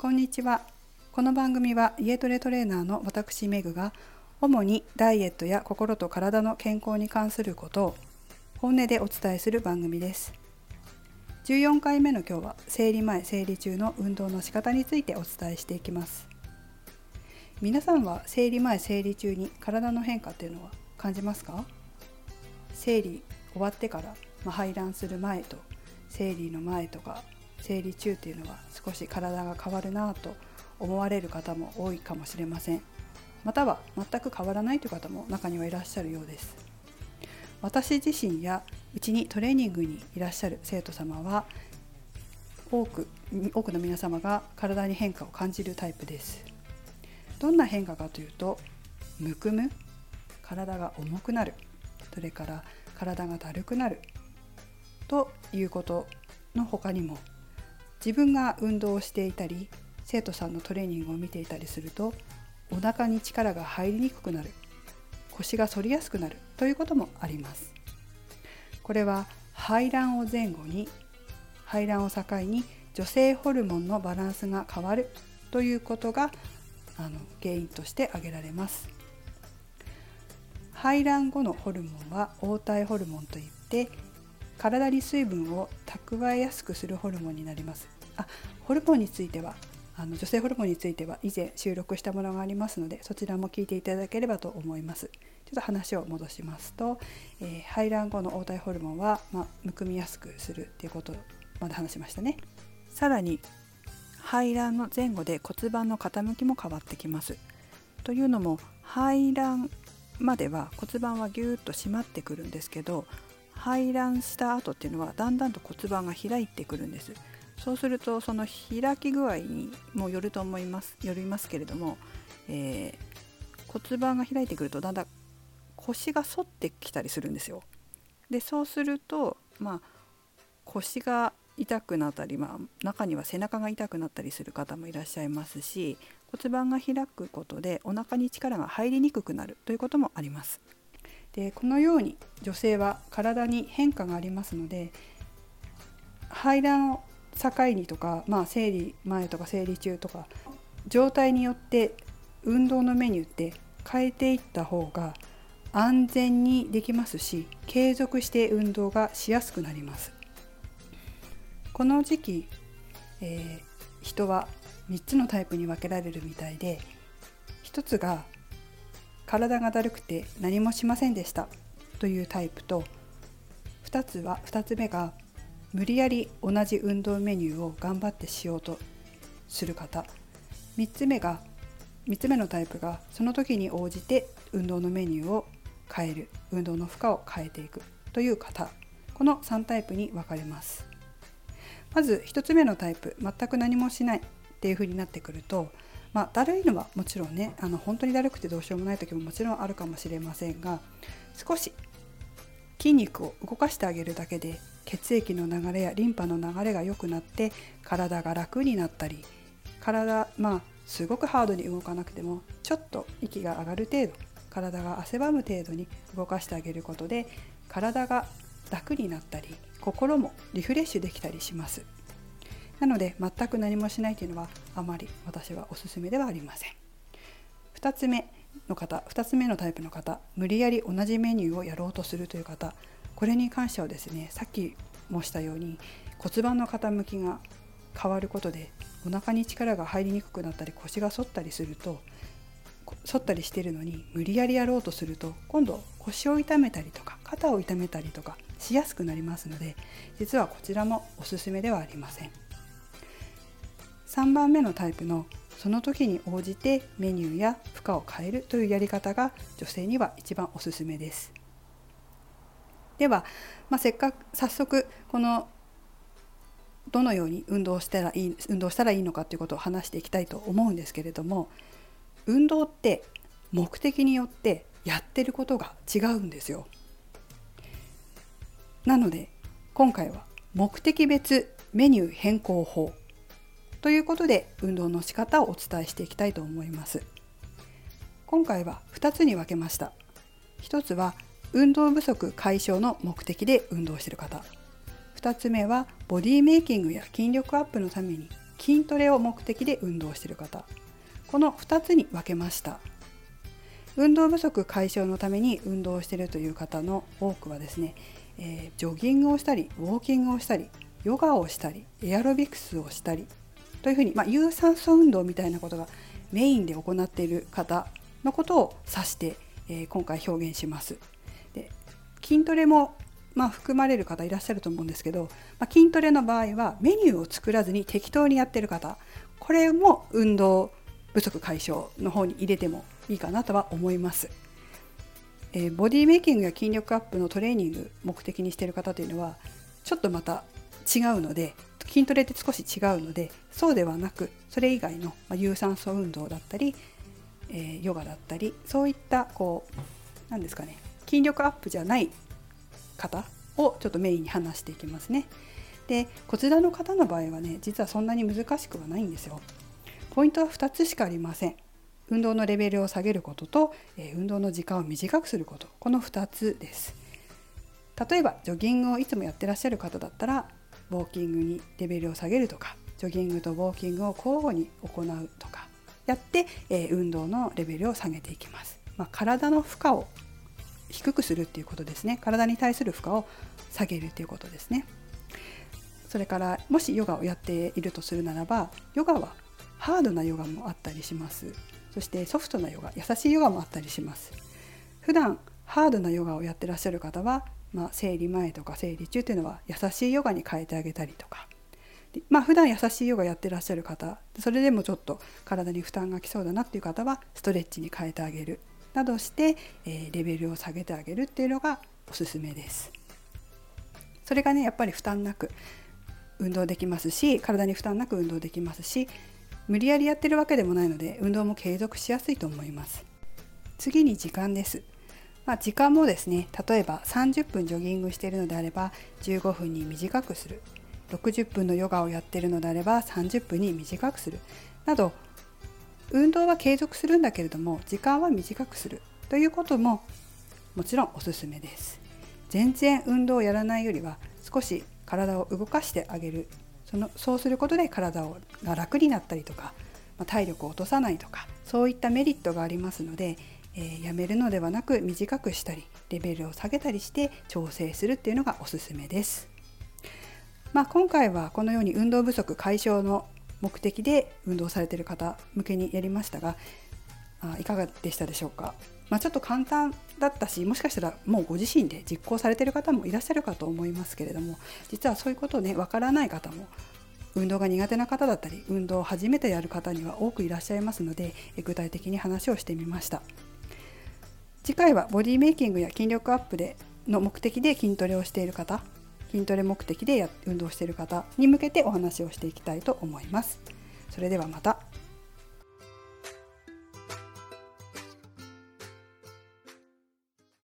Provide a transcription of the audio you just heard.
こんにちは。この番組は家トレトレーナーの私メグが主にダイエットや心と体の健康に関することを本音でお伝えする番組です。14回目の今日は生理前生理中の運動の仕方についてお伝えしていきます。皆さんは生理前生理中に体の変化っていうのは感じますか？生理終わってから、まあ、排卵する前と生理の前とか生理中っていうのは少し体が変わるなと思われる方も多いかもしれません。または全く変わらないという方も中にはいらっしゃるようです。私自身やうちにトレーニングにいらっしゃる生徒様は多く多くの皆様が体に変化を感じるタイプです。どんな変化かというとむくむ体が重くなるそれから体がだるくなるということの他にも自分が運動をしていたり生徒さんのトレーニングを見ていたりするとお腹に力が入りにくくなる。腰が反りやすくなる。ということもあります。これは排卵を前後に排卵を境に女性ホルモンのバランスが変わる。ということがあの原因として挙げられます。排卵後のホルモンは黄体ホルモンといって体に水分を蓄えやすくするホルモンになります。あホルモンについてはあの女性ホルモンについては以前収録したものがありますのでそちらも聞いていただければと思います。ちょっと話を戻しますと、えー、排卵後の黄体ホルモンは、まあ、むくみやすくするっていうことまで話しましたね。さらに排卵の前後で骨盤の傾きも変わってきます。というのも排卵までは骨盤はぎゅーっと締まってくるんですけど排卵した後っていうのはだんだんと骨盤が開いてくるんですそうするとその開き具合にもよると思いますよりますけれども、えー、骨盤が開いてくるとだんだん腰が反ってきたりするんですよでそうするとまあ腰が痛くなったり、まあ、中には背中が痛くなったりする方もいらっしゃいますし骨盤が開くことでお腹に力が入りにくくなるということもあります。でこのように女性は体に変化がありますので排卵を境にとか、まあ、生理前とか生理中とか状態によって運動のメニューって変えていった方が安全にできますし継続して運動がしやすくなります。この時期、えー、人は3つのタイプに分けられるみたいで1つが体がだるくて何もしませんでしたというタイプと2つは2つ目が無理やり同じ運動メニューを頑張ってしようとする方。3つ目が3つ目のタイプがその時に応じて運動のメニューを変える運動の負荷を変えていくという方。この3タイプに分かれます。まず1つ目のタイプ全く何もしないっていう風になってくるとまあ、だるいのはもちろんねあの本当にだるくてどうしようもない時ももちろんあるかもしれませんが少し筋肉を動かしてあげるだけで血液の流れやリンパの流れが良くなって体が楽になったり体まあすごくハードに動かなくてもちょっと息が上がる程度体が汗ばむ程度に動かしてあげることで体が楽になったり心もリフレッシュできたりします。なので全く何もしないというのはあまり私はおすすめではありません2つ目の方2つ目のタイプの方無理やり同じメニューをやろうとするという方これに関してはですねさっきもしたように骨盤の傾きが変わることでお腹に力が入りにくくなったり腰が反ったりすると反ったりしてるのに無理やりやろうとすると今度腰を痛めたりとか肩を痛めたりとかしやすくなりますので実はこちらもおすすめではありません。3番目のタイプのその時に応じてメニューや負荷を変えるというやり方が女性には一番おすすめです。では、まあ、せっかく早速このどのように運動したらいい運動したらいいのかということを話していきたいと思うんですけれども運動って目的によってやってることが違うんですよ。なので今回は目的別メニュー変更法ということで運動の仕方をお伝えしていきたいと思います。今回は2つに分けました。1つは運動不足解消の目的で運動している方。2つ目はボディメイキングや筋力アップのために筋トレを目的で運動している方。この2つに分けました。運動不足解消のために運動しているという方の多くはですね、えー、ジョギングをしたりウォーキングをしたりヨガをしたりエアロビクスをしたりというふうに、まあ、有酸素運動みたいなことがメインで行っている方のことを指して、えー、今回表現します。で筋トレもまあ、含まれる方いらっしゃると思うんですけど、まあ、筋トレの場合はメニューを作らずに適当にやってる方これも運動不足解消の方に入れてもいいかなとは思います。えー、ボディメイキングや筋力アップのトレーニング目的にしてる方というのはちょっとまた違うので筋トレって少し違うのでそうではなくそれ以外の、ま、有酸素運動だったり、えー、ヨガだったりそういったこう何ですかね筋力アップじゃない方をちょっとメインに話していきますね。でこちらの方の場合はね実はそんなに難しくはないんですよ。ポイントは2つしかありません。運動のレベルを下げることと、え運動の時間を短くすることこの2つです。例えばジョギングをいつもやってらっしゃる方だったらウォーキングにレベルを下げるとかジョギングとウォーキングを交互に行うとかやって、え運動のレベルを下げていきます。まあ、体の負荷を低くするっていうことですね。体に対する負荷を下げるっていうことですね。それからもしヨガをやっているとするならばヨガはハードなヨガもあったりします。そしてソフトなヨガ優しいヨガもあったりします。普段ハードなヨガをやってらっしゃる方は、まあ、生理前とか生理中というのは優しいヨガに変えてあげたりとかまあ普段優しいヨガやってらっしゃる方それでもちょっと体に負担がきそうだなっていう方はストレッチに変えてあげるなどして、えー、レベルを下げてあげるっていうのがおすすめです。それがねやっぱり負担なく運動できますし体に負担なく運動できますし無理やりやってるわけでもないので運動も継続しやすいと思います。次に時間です。まあ、時間もですね例えば30分ジョギングしているのであれば15分に短くする。60分のヨガをやっているのであれば30分に短くする。など運動は継続するんだけれども時間は短くする。ということももちろんおすすめです。全然運動をやらないよりは少し体を動かしてあげる。そのそうすることで体をが楽になったりとか、ま体力を落とさないとかそういったメリットがありますので、えー、やめるのではなく短くしたりレベルを下げたりして調整するっていうのがおすすめです。まあ、今回はこのように運動不足解消の目的で運動されている方向けにやりましたがあいかがでしたでしょうか、まあ、ちょっと簡単だったしもしかしたらもうご自身で実行されている方もいらっしゃるかと思いますけれども実はそういうことをねわからない方も運動が苦手な方だったり運動を初めてやる方には多くいらっしゃいますので具体的に話をしてみました次回はボディメイキングや筋力アップでの目的で筋トレをしている方筋トレ目的で運動している方に向けてお話をしていきたいと思います。それではまた。